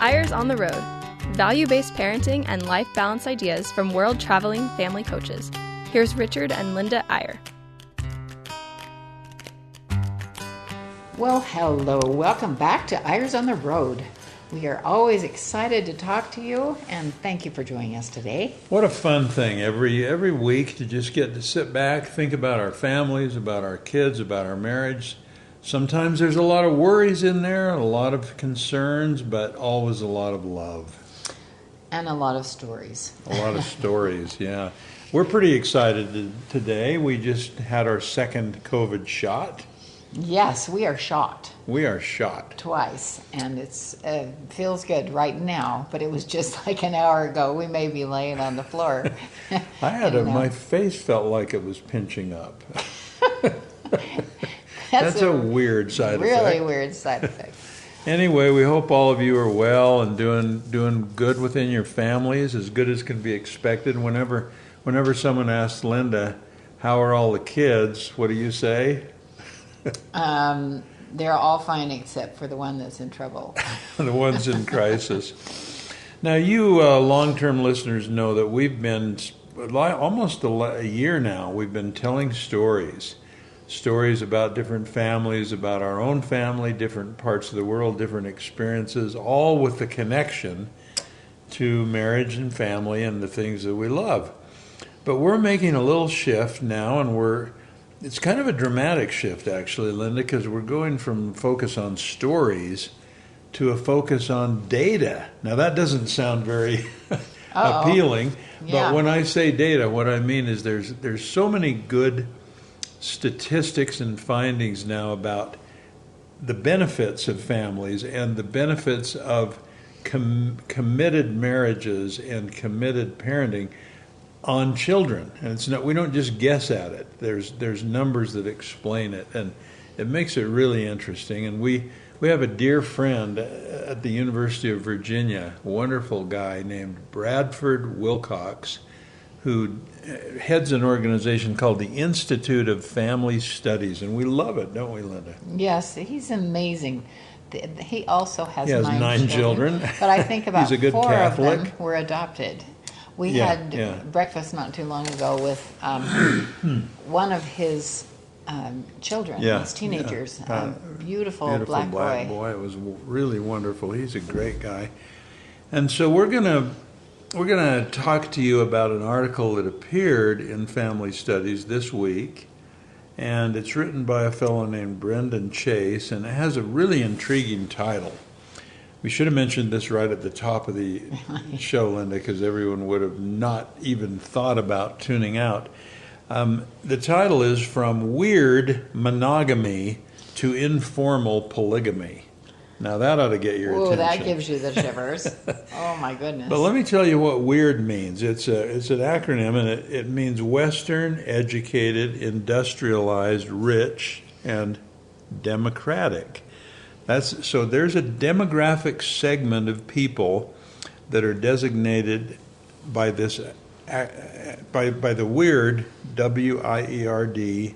Eyres on the Road value based parenting and life balance ideas from world traveling family coaches. Here's Richard and Linda Eyre. Well, hello. Welcome back to Eyres on the Road. We are always excited to talk to you, and thank you for joining us today. What a fun thing every every week to just get to sit back, think about our families, about our kids, about our marriage. Sometimes there's a lot of worries in there, a lot of concerns, but always a lot of love. And a lot of stories. A lot of stories, yeah. We're pretty excited today. We just had our second COVID shot. Yes, we are shot. We are shot twice, and it's uh, feels good right now. But it was just like an hour ago. We may be laying on the floor. I had a, my face felt like it was pinching up. That's, That's a, a, weird side really effect. Really weird side effect. anyway, we hope all of you are well and doing doing good within your families, as good as can be expected. Whenever whenever someone asks Linda, "How are all the kids?" What do you say? um, they're all fine except for the one that's in trouble. the one's in crisis. Now, you uh, long-term listeners know that we've been almost a year now. We've been telling stories stories about different families, about our own family, different parts of the world, different experiences, all with the connection to marriage and family and the things that we love. But we're making a little shift now, and we're it's kind of a dramatic shift, actually, Linda, because we're going from focus on stories to a focus on data. Now, that doesn't sound very appealing, yeah. but when I say data, what I mean is there's there's so many good statistics and findings now about the benefits of families and the benefits of com- committed marriages and committed parenting on children. And it's not we don't just guess at it. There's there's numbers that explain it and it makes it really interesting and we we have a dear friend uh, at the University of Virginia, a wonderful guy named Bradford Wilcox who heads an organization called the Institute of Family Studies, and we love it, don't we, Linda? Yes, he's amazing. He also has, he has nine, nine children, children. but I think about he's a good four Catholic. of them were adopted. We yeah, had yeah. breakfast not too long ago with um, one of his um, children, yeah, his teenagers, yeah. Uh, a beautiful, beautiful black, black boy. boy. It was really wonderful. He's a great guy. And so we're going to we're going to talk to you about an article that appeared in Family Studies this week, and it's written by a fellow named Brendan Chase, and it has a really intriguing title. We should have mentioned this right at the top of the show, Linda, because everyone would have not even thought about tuning out. Um, the title is From Weird Monogamy to Informal Polygamy. Now that ought to get your Ooh, attention. that gives you the shivers. oh my goodness. But let me tell you what weird means. It's a it's an acronym and it, it means Western, educated, industrialized, rich, and democratic. That's so there's a demographic segment of people that are designated by this by by the weird W I E R D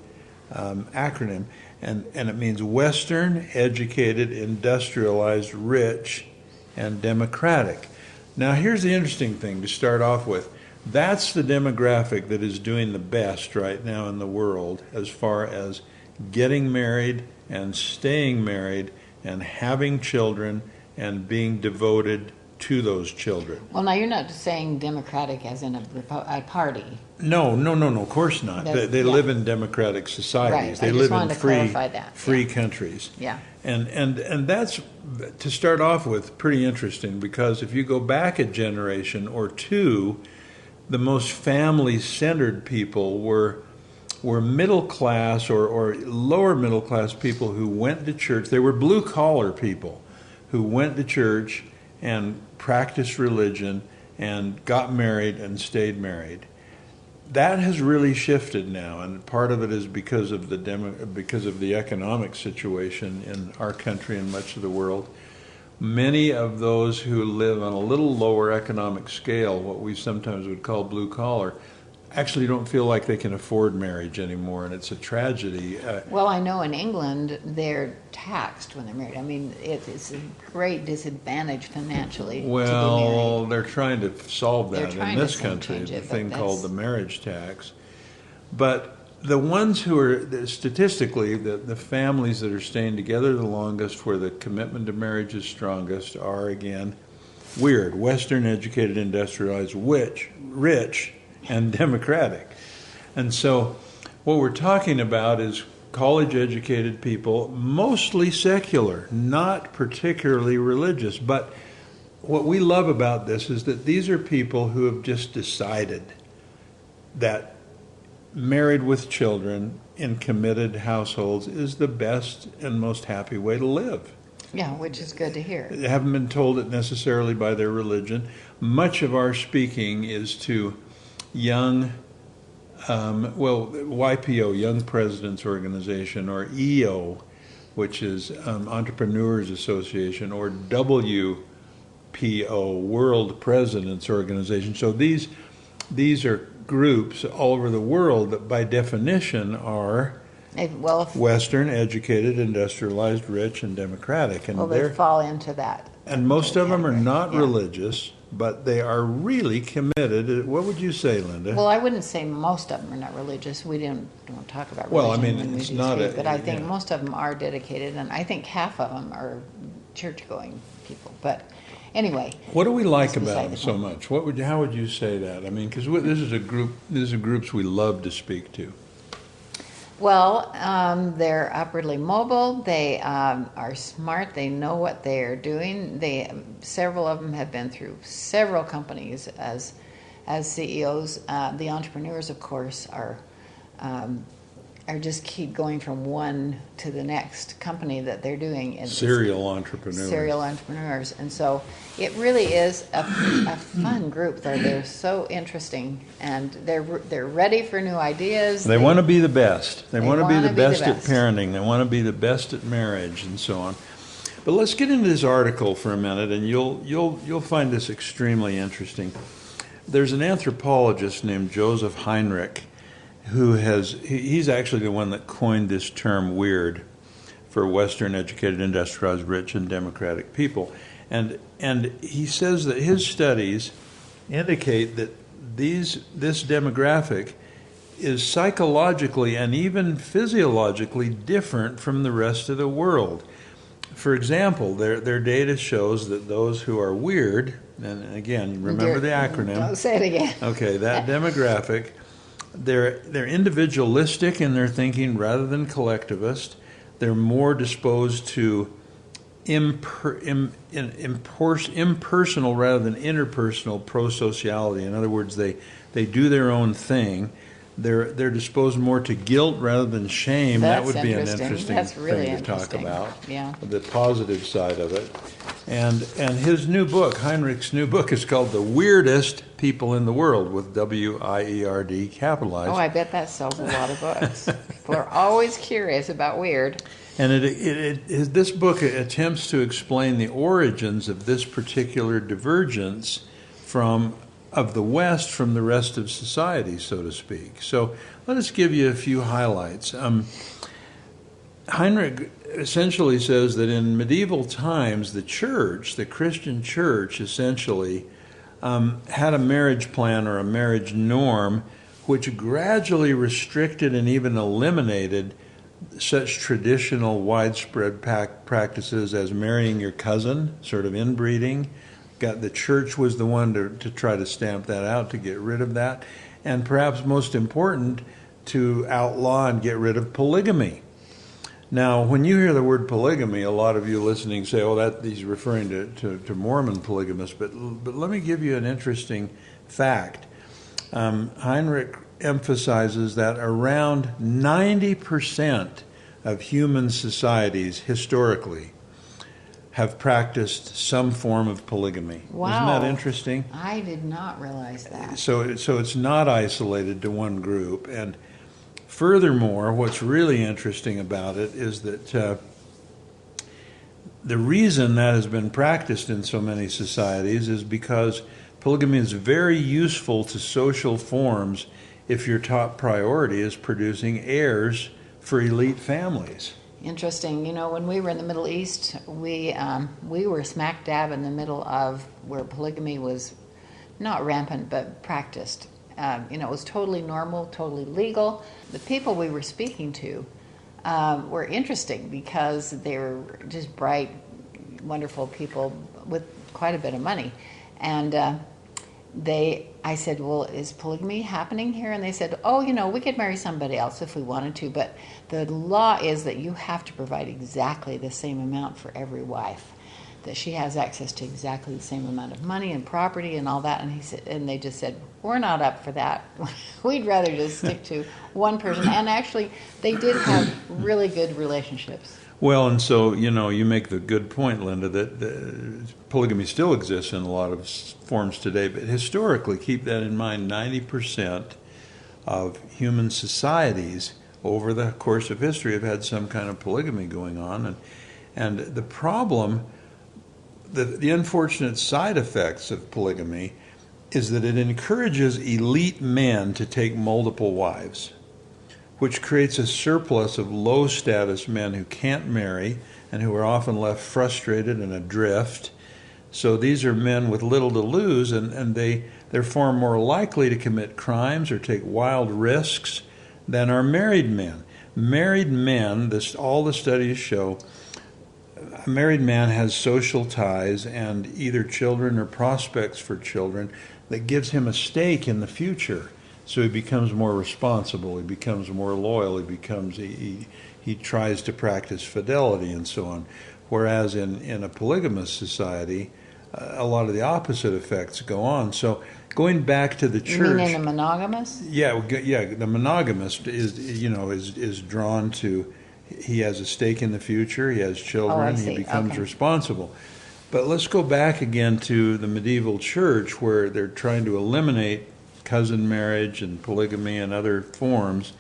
um, acronym and, and it means Western, educated, industrialized, rich, and democratic. Now, here's the interesting thing to start off with. That's the demographic that is doing the best right now in the world as far as getting married and staying married and having children and being devoted to those children. Well, now you're not saying democratic as in a, a party. No, no, no, no. Of course not. They, they yeah. live in democratic societies. Right. They live in free, that. free countries. Yeah. And and and that's to start off with pretty interesting because if you go back a generation or two, the most family-centered people were were middle class or, or lower middle class people who went to church. They were blue collar people who went to church and practiced religion and got married and stayed married. That has really shifted now, and part of it is because of the demo, because of the economic situation in our country and much of the world. Many of those who live on a little lower economic scale, what we sometimes would call blue collar, actually don't feel like they can afford marriage anymore, and it's a tragedy. Uh, Well, I know in England they're taxed when they're married. I mean, it, it's a great disadvantage financially well, they're trying to solve that in this country, the it, but thing called the marriage tax. But the ones who are statistically the, the families that are staying together the longest, where the commitment to marriage is strongest, are again weird, Western educated, industrialized, rich, rich, and democratic. And so, what we're talking about is college educated people, mostly secular, not particularly religious. But what we love about this is that these are people who have just decided that married with children in committed households is the best and most happy way to live. Yeah, which is good to hear. They haven't been told it necessarily by their religion. Much of our speaking is to young, um, well, YPO, Young Presidents Organization, or EO, which is um, Entrepreneurs Association, or WPO, World Presidents Organization. So these these are groups all over the world that, by definition, are well, if, Western, educated, industrialized, rich, and democratic, and well, they fall into that. and most of them are not Yeah. religious, but they are really committed. What would you say, Linda? Well, I wouldn't say most of them are not religious. We don't don't talk about religion. Well, I mean, it's not speak, a- but I think yeah. most of them are dedicated, and I think half of them are church-going people. But anyway, what do we like about them so much? What would how would you say that? I mean, because this is a group. These are groups we love to speak to. Well, um, they're upwardly mobile. They um, are smart. They know what they are doing. They several of them have been through several companies as as CEOs. Uh, the entrepreneurs, of course, are. Um, are just keep going from one to the next company that they're doing. Serial entrepreneurs. serial entrepreneurs. And so it really is a, a fun group. They're, they're so interesting and they're, they're ready for new ideas. They want to be the best. They, They want to be the be the best at parenting. They want to be the best at marriage and so on. But let's get into this article for a minute, and you'll you'll you'll find this extremely interesting. There's an anthropologist named Joseph Henrich who has he's actually the one that coined this term weird for Western educated, industrialized, rich, and democratic people. And and he says that his studies indicate that these this demographic is psychologically and even physiologically different from the rest of the world. For example, their their data shows that those who are weird, and again, remember the acronym. Don't say it again. Okay, that demographic, they're they're individualistic in their thinking rather than collectivist. They're more disposed to imper, im, impersonal rather than interpersonal pro-sociality. In other words, they they do their own thing. They're they're disposed more to guilt rather than shame. that would be an interesting. That's really thing to talk about. Yeah. The positive side of it. And and his new book, Henrich's new book, is called "The Weirdest People in the World" with W I E R D capitalized. Oh, I bet that sells a lot of books. People are always curious about weird. And it, it, it, is, this book attempts to explain the origins of this particular divergence from of the West from the rest of society, so to speak. So let us give you a few highlights. Um, Henrich essentially says that in medieval times, the church, the Christian church, essentially um, had a marriage plan or a marriage norm which gradually restricted and even eliminated such traditional widespread pac- practices as marrying your cousin, sort of inbreeding. Got the church was the one to, to try to stamp that out to get rid of that, and perhaps most important, to outlaw and get rid of polygamy. Now, when you hear the word polygamy, a lot of you listening say, "Oh, that he's referring to, to, to Mormon polygamists." But but let me give you an interesting fact. Um, Henrich emphasizes that around ninety percent of human societies historically have practiced some form of polygamy. Wow. Isn't that interesting? I did not realize that. So, so it's not isolated to one group. And furthermore, what's really interesting about it is that uh, the reason that has been practiced in so many societies is because polygamy is very useful to social forms if your top priority is producing heirs for elite families. Interesting. You know, when we were in the Middle East, we um, we were smack dab in the middle of where polygamy was not rampant but practiced. Um, you know, it was totally normal, totally legal. The people we were speaking to um, were interesting because they were just bright, wonderful people with quite a bit of money, and. Uh, they I said, "Well, is polygamy happening here?" And they said, "Oh, you know, we could marry somebody else if we wanted to, but the law is that you have to provide exactly the same amount for every wife. That she has access to exactly the same amount of money and property and all that." And he said, and they just said, "We're not up for that. We'd rather just stick to one person." And actually, they did have really good relationships. Well, and so you know, you make the good point, Linda, that the, polygamy still exists in a lot of forms today. But historically, keep that in mind: ninety percent of human societies over the course of history have had some kind of polygamy going on, and and the problem, the the unfortunate side effects of polygamy, is that it encourages elite men to take multiple wives which creates a surplus of low status men who can't marry and who are often left frustrated and adrift. So these are men with little to lose, and, and they, they're far more likely to commit crimes or take wild risks than are married men. Married men, this, all the studies show, a married man has social ties and either children or prospects for children that gives him a stake in the future. So he becomes more responsible. He becomes more loyal. He becomes he, he, he tries to practice fidelity and so on. Whereas in in a polygamous society, uh, a lot of the opposite effects go on. So going back to the church, you mean in a monogamous? Yeah, yeah. The monogamist is you know is is drawn to. He has a stake in the future. He has children. Oh, he becomes okay. responsible. But let's go back again to the medieval church where they're trying to eliminate cousin marriage and polygamy and other forms.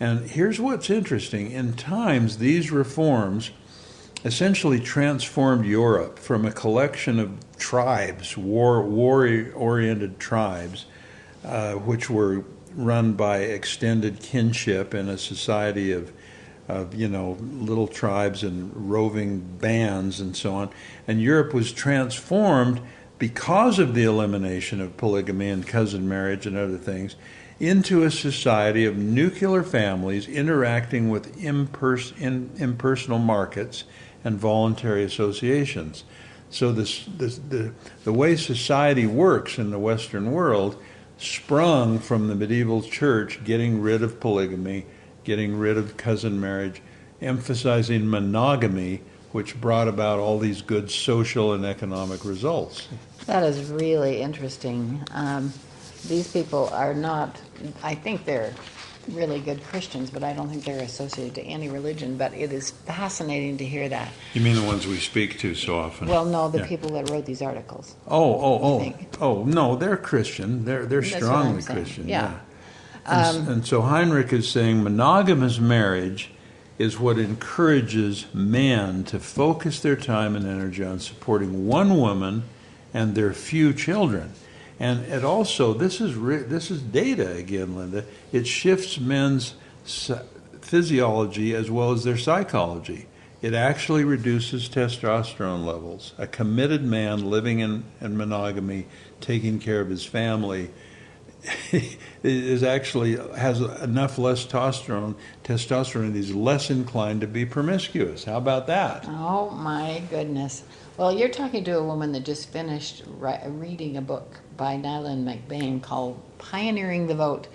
And here's what's interesting in times, these reforms essentially transformed Europe from a collection of tribes, war, war-oriented tribes, uh, which were run by extended kinship in a society of, of, you know, little tribes and roving bands and so on. And Europe was transformed because of the elimination of polygamy and cousin marriage and other things, into a society of nuclear families interacting with impers- in, impersonal markets and voluntary associations. So this, this, the, the way society works in the Western world sprung from the medieval church getting rid of polygamy, getting rid of cousin marriage, emphasizing monogamy which brought about all these good social and economic results. That is really interesting. Um, these people are not, I think they're really good Christians, but I don't think they're associated to any religion. But it is fascinating to hear that. You mean the ones we speak to so often? Well, no, the Yeah. people that wrote these articles. Oh, oh, oh, oh! No, they're Christian. They're they're That's strongly Christian. Yeah. Um. And, and so Henrich is saying monogamous marriage is what encourages men to focus their time and energy on supporting one woman and their few children. And it also this is this is data again, Linda. It shifts men's physiology as well as their psychology. It actually reduces testosterone levels. A committed man living in, in monogamy, taking care of his family, is actually has enough less testosterone. Testosterone. He's less inclined to be promiscuous. How about that? Oh my goodness. Well, you're talking to a woman that just finished ri- reading a book by Neylan McBaine called Pioneering the Vote,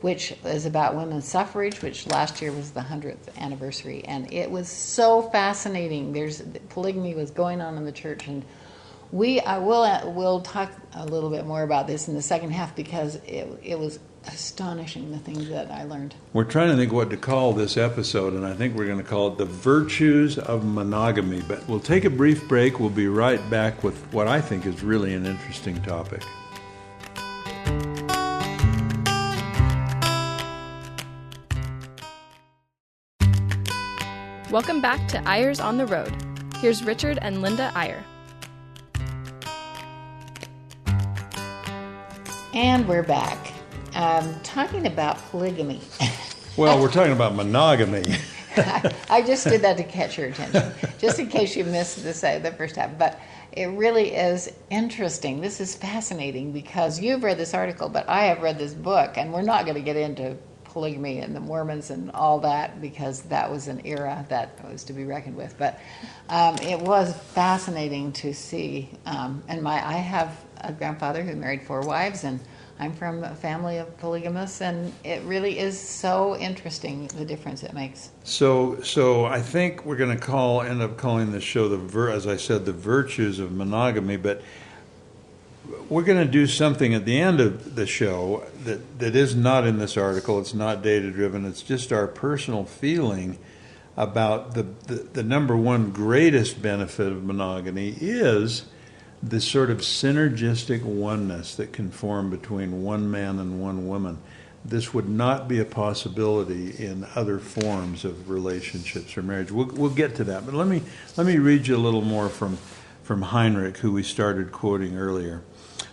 which is about women's suffrage, which last year was the 100th anniversary. And it was so fascinating. There's polygamy was going on in the church. And we I will uh, we'll talk a little bit more about this in the second half because it, it was astonishing the things that I learned. We're trying to think what to call this episode, and I think we're going to call it The Virtues of Monogamy. But we'll take a brief break. We'll be right back with what I think is really an interesting topic. Welcome back to Eyres on the Road. Here's Richard and Linda Eyre. And we're back. Um, talking about polygamy. Well, we're talking about monogamy. I just did that to catch your attention, just in case you missed the, say, the first half. But it really is interesting. This is fascinating because you've read this article, but I have read this book, and we're not going to get into polygamy and the Mormons and all that because that was an era that was to be reckoned with. But um, it was fascinating to see. Um, and my, I have a grandfather who married four wives, and I'm from a family of polygamists, and it really is so interesting the difference it makes. So, so I think we're going to call end up calling this show the vir- as I said the virtues of monogamy, but we're going to do something at the end of the show that, that is not in this article. It's not data driven. It's just our personal feeling about the, the, the number one greatest benefit of monogamy is the sort of synergistic oneness that can form between one man and one woman. This would not be a possibility in other forms of relationships or marriage. We'll, we'll get to that, but let me let me read you a little more from from Henrich, who we started quoting earlier.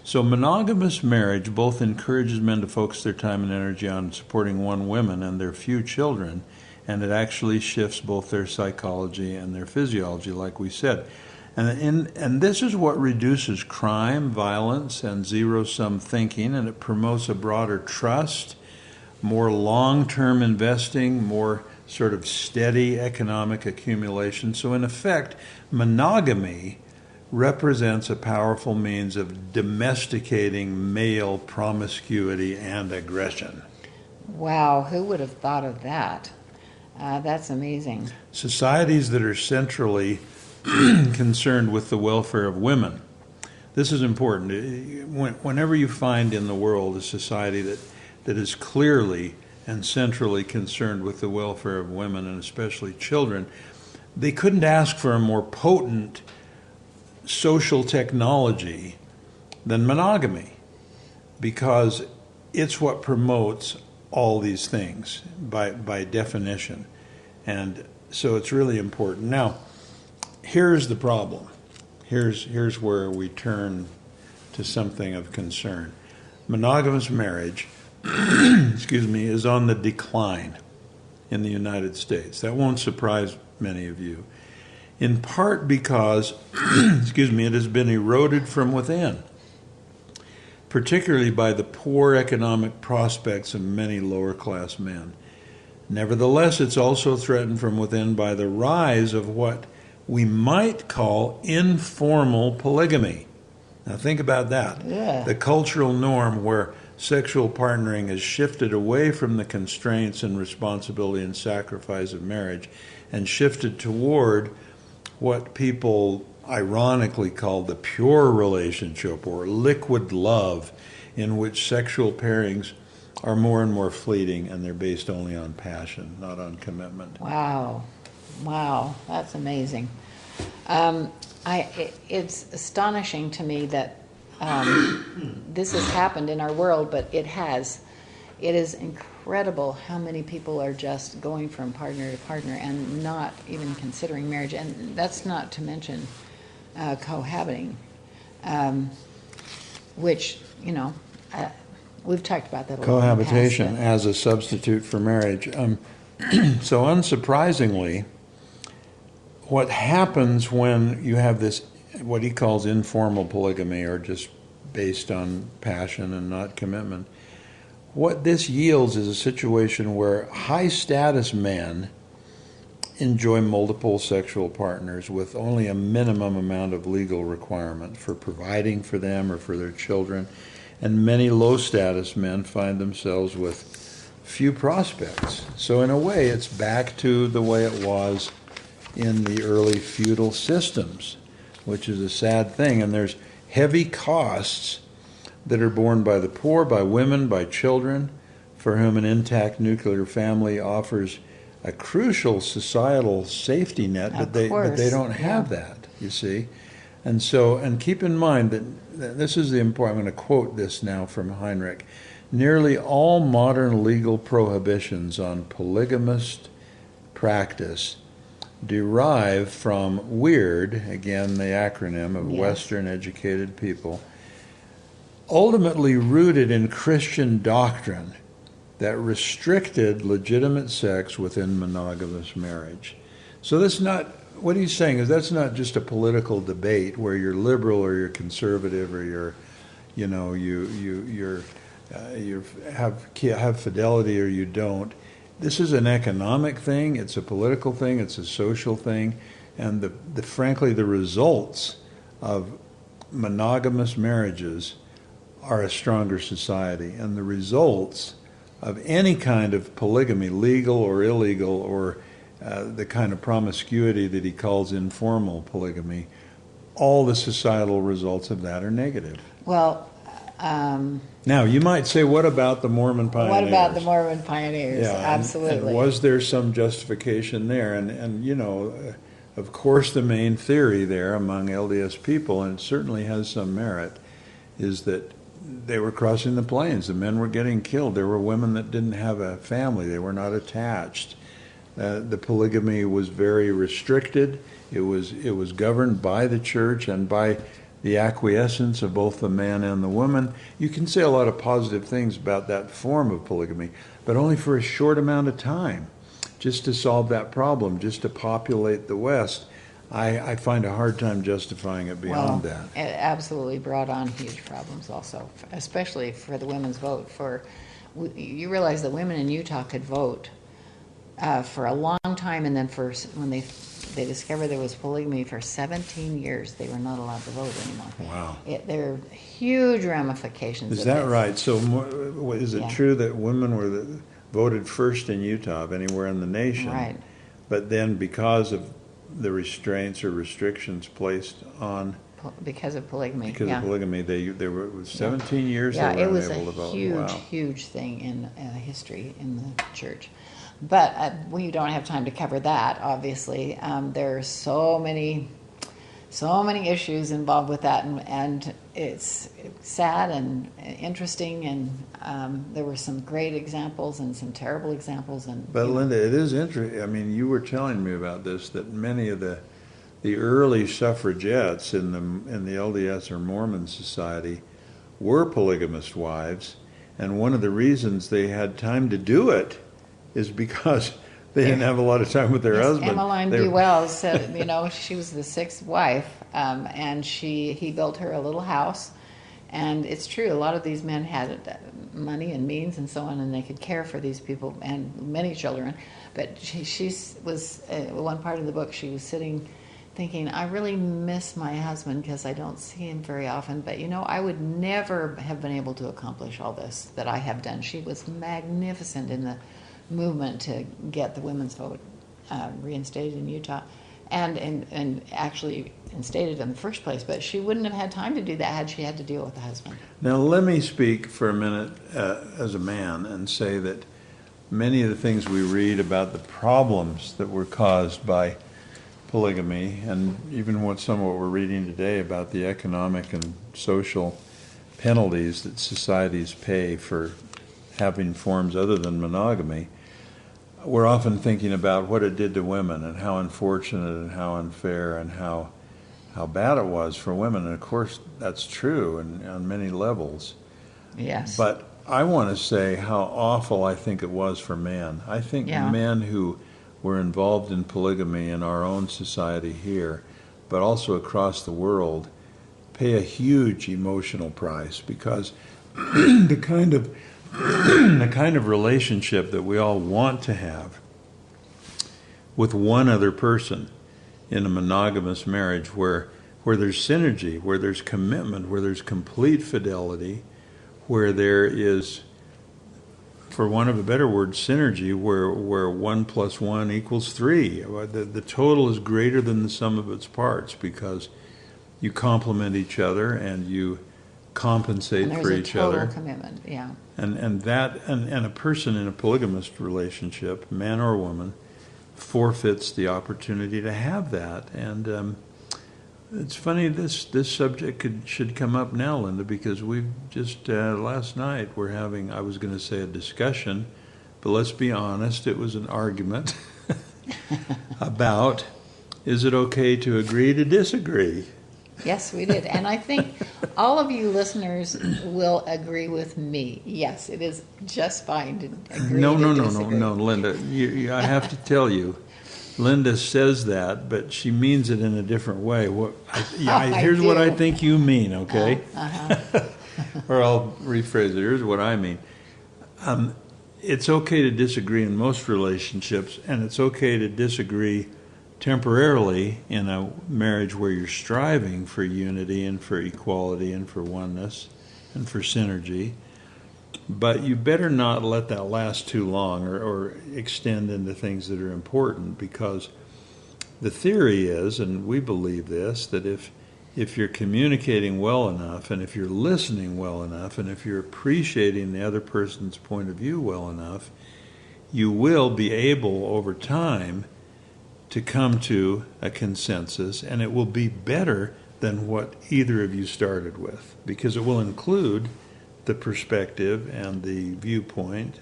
So, monogamous marriage both encourages men to focus their time and energy on supporting one woman and their few children, and it actually shifts both their psychology and their physiology, like we said. And, in, and this is what reduces crime, violence, and zero sum thinking, and it promotes a broader trust, more long term investing, more sort of steady economic accumulation. So, in effect, monogamy represents a powerful means of domesticating male promiscuity and aggression. Wow, who would have thought of that? Uh, that's amazing. Societies that are centrally concerned with the welfare of women. This is important. Whenever you find in the world a society that, that is clearly and centrally concerned with the welfare of women and especially children, they couldn't ask for a more potent social technology than monogamy because it's what promotes all these things by, by definition. And so it's really important. Now, here's the problem. Here's, here's where we turn to something of concern. Monogamous marriage, excuse me, is on the decline in the United States. That won't surprise many of you in part because, excuse me, it has been eroded from within, particularly by the poor economic prospects of many lower class men. Nevertheless, it's also threatened from within by the rise of what we might call informal polygamy. Now, think about that. Yeah. The cultural norm where sexual partnering has shifted away from the constraints and responsibility and sacrifice of marriage and shifted toward what people ironically call the pure relationship or liquid love, in which sexual pairings are more and more fleeting and they're based only on passion, not on commitment. Wow, wow, that's amazing. Um, I, it, it's astonishing to me that um, this has happened in our world, but it has. It is incredible how many people are just going from partner to partner and not even considering marriage, and that's not to mention uh, cohabiting, um, which you know uh, we've talked about that. A Cohabitation past, as a substitute for marriage. Um, so unsurprisingly, what happens when you have this, what he calls informal polygamy, or just based on passion and not commitment what this yields is a situation where high status men enjoy multiple sexual partners with only a minimum amount of legal requirement for providing for them or for their children. And many low status men find themselves with few prospects. So, in a way, it's back to the way it was in the early feudal systems, which is a sad thing. And there's heavy costs that are borne by the poor, by women, by children, for whom an intact nuclear family offers a crucial societal safety net, but they but they don't have yeah. that. You see, and so and keep in mind that this is the important. I'm going to quote this now from Henrich. Nearly all modern legal prohibitions on polygamist practice derive from WEIRD, again the acronym of yes. Western educated people, ultimately rooted in Christian doctrine that restricted legitimate sex within monogamous marriage. So that's not what he's saying is that's not just a political debate where you're liberal or you're conservative or you're, you know, you you you're uh, you have have fidelity or you don't. This is an economic thing. It's a political thing. It's a social thing, and the, the frankly the results of monogamous marriages are a stronger society, and the results of any kind of polygamy, legal or illegal, or uh, the kind of promiscuity that he calls informal polygamy, all the societal results of that are negative. Well, um, now you might say, what about the Mormon pioneers? What about the Mormon pioneers? Yeah, absolutely. And, and was there some justification there? And and you know, uh, of course, the main theory there among LDS people, and it certainly has some merit, is that they were crossing the plains. The men were getting killed. There were women that didn't have a family. They were not attached. Uh, the polygamy was very restricted. It was it was governed by the church and by the acquiescence of both the man and the woman. You can say a lot of positive things about that form of polygamy, but only for a short amount of time, just to solve that problem, just to populate the West. I, I find a hard time justifying it beyond well, that. It absolutely brought on huge problems, also, especially for the women's vote. For you realize that women in Utah could vote uh, for a long time, and then for when they they discovered there was polygamy for 17 years, they were not allowed to vote anymore. Wow! It, there are huge ramifications. Is that this. right? So, is it yeah. true that women were the, voted first in Utah of anywhere in the nation? Right. But then, because of the restraints or restrictions placed on because of polygamy. Because yeah. of polygamy, they they were 17 yeah. years. Yeah, they were it was a a huge, wow. huge thing in uh, history in the church. But uh, we don't have time to cover that. Obviously, um, there are so many, so many issues involved with that, and, and it's sad and interesting. And um, there were some great examples and some terrible examples. And but Linda, it is interesting. I mean, you were telling me about this that many of the the early suffragettes in the in the LDS or Mormon society were polygamist wives, and one of the reasons they had time to do it is because they didn't have a lot of time with their yes, husband. Emmeline B. Wells said, you know, she was the sixth wife, um, and she he built her a little house. And it's true, a lot of these men had money and means and so on, and they could care for these people and many children. But she, she was, uh, one part of the book, she was sitting thinking, I really miss my husband because I don't see him very often. But you know, I would never have been able to accomplish all this that I have done. She was magnificent in the movement to get the women's vote uh, reinstated in Utah, and, and and actually instated in the first place. But she wouldn't have had time to do that had she had to deal with the husband. Now, let me speak for a minute uh, as a man and say that many of the things we read about the problems that were caused by polygamy, and even what some of what we're reading today about the economic and social penalties that societies pay for having forms other than monogamy, we're often thinking about what it did to women and how unfortunate and how unfair and how how bad it was for women. And of course, that's true and on many levels. Yes. But I want to say how awful I think it was for men. I think yeah. men who were involved in polygamy in our own society here, but also across the world, pay a huge emotional price because the kind of the kind of relationship that we all want to have with one other person in a monogamous marriage where where there's synergy, where there's commitment, where there's complete fidelity, where there is for want of a better word, synergy, where where one plus one equals three. The, the total is greater than the sum of its parts because you complement each other and you compensate for each other. commitment, yeah. And and that and, and a person in a polygamous relationship, man or woman, forfeits the opportunity to have that. And um, it's funny this this subject could should come up now, Linda, because we've just uh, last night we're having I was going to say a discussion, but let's be honest, it was an argument about is it okay to agree to disagree? Yes, we did. And I think all of you listeners will agree with me. Yes, it is just fine to agree. No, no, no, no, no, Linda. You, you, I have to tell you, Linda says that, but she means it in a different way. What, I, yeah, I- I here's what I think you mean, okay? Uh-huh. or I'll rephrase it. Here's what I mean. Um, it's okay to disagree in most relationships, and it's okay to disagree temporarily in a marriage where you're striving for unity and for equality and for oneness and for synergy. But you better not let that last too long or, or extend into things that are important because the theory is, and we believe this, that if if you're communicating well enough and if you're listening well enough and if you're appreciating the other person's point of view well enough, you will be able over time to come to a consensus and it will be better than what either of you started with because it will include the perspective and the viewpoint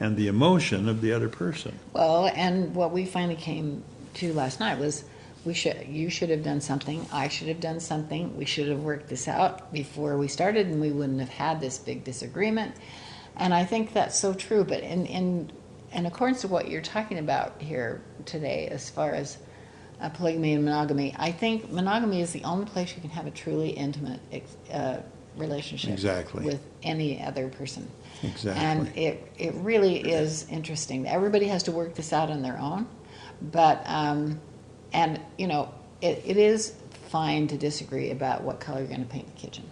and the emotion of the other person. Well, and what we finally came to last night was we should you should have done something, I should have done something. We should have worked this out before we started and we wouldn't have had this big disagreement. And I think that's so true, but in in in accordance to what you're talking about here today as far as uh, polygamy and monogamy, I think monogamy is the only place you can have a truly intimate ex- uh, relationship Exactly. with any other person. Exactly. And it, it really is interesting. Everybody has to work this out on their own, but um, and you know it, it is fine to disagree about what color you're going to paint the kitchen.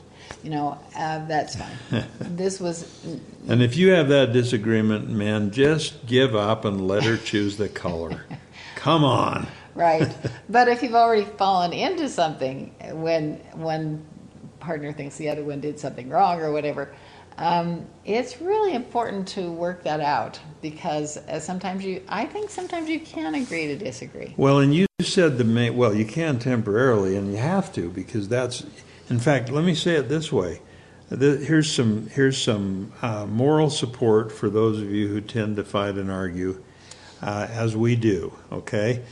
You know uh, that's fine. this was And if you have that disagreement, man, just give up and let her choose the color. Come on. right, but if you've already fallen into something when one partner thinks the other one did something wrong or whatever. Um, it's really important to work that out because uh, sometimes you, I think sometimes you can agree to disagree. Well, and you said the main, well, you can temporarily, and you have to because that's, in fact, let me say it this way. Here's some here's some uh, moral support for those of you who tend to fight and argue, uh, as we do. Okay,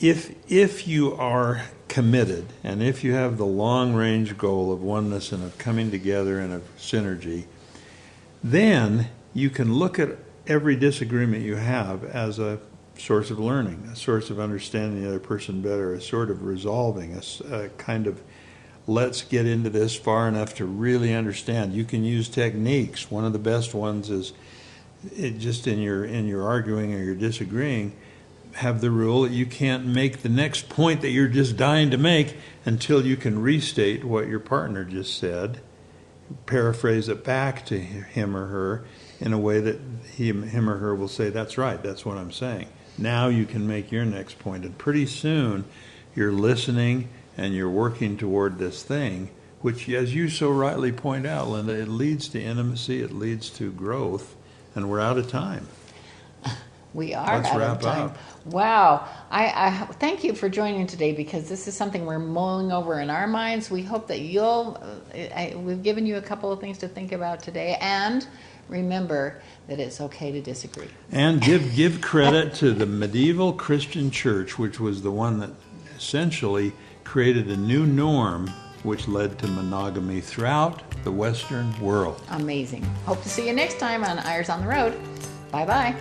if if you are committed and if you have the long range goal of oneness and of coming together and of synergy, then you can look at every disagreement you have as a source of learning, a source of understanding the other person better, a sort of resolving, a kind of let's get into this far enough to really understand. You can use techniques. One of the best ones is just in your in your arguing or your disagreeing have the rule that you can't make the next point that you're just dying to make until you can restate what your partner just said paraphrase it back to him or her in a way that he, him or her will say, That's right, that's what I'm saying. Now you can make your next point. And pretty soon you're listening and you're working toward this thing, which, as you so rightly point out, Linda, it leads to intimacy, it leads to growth, and we're out of time. We are Let's out wrap of time. up. Wow. I, I thank you for joining today because this is something we're mulling over in our minds. We hope that you'll, uh, I, we've given you a couple of things to think about today. And remember that it's okay to disagree. And give give credit to the medieval Christian church, which was the one that essentially created a new norm which led to monogamy throughout the Western world. Amazing. Hope to see you next time on Eyres on the Road. Bye bye.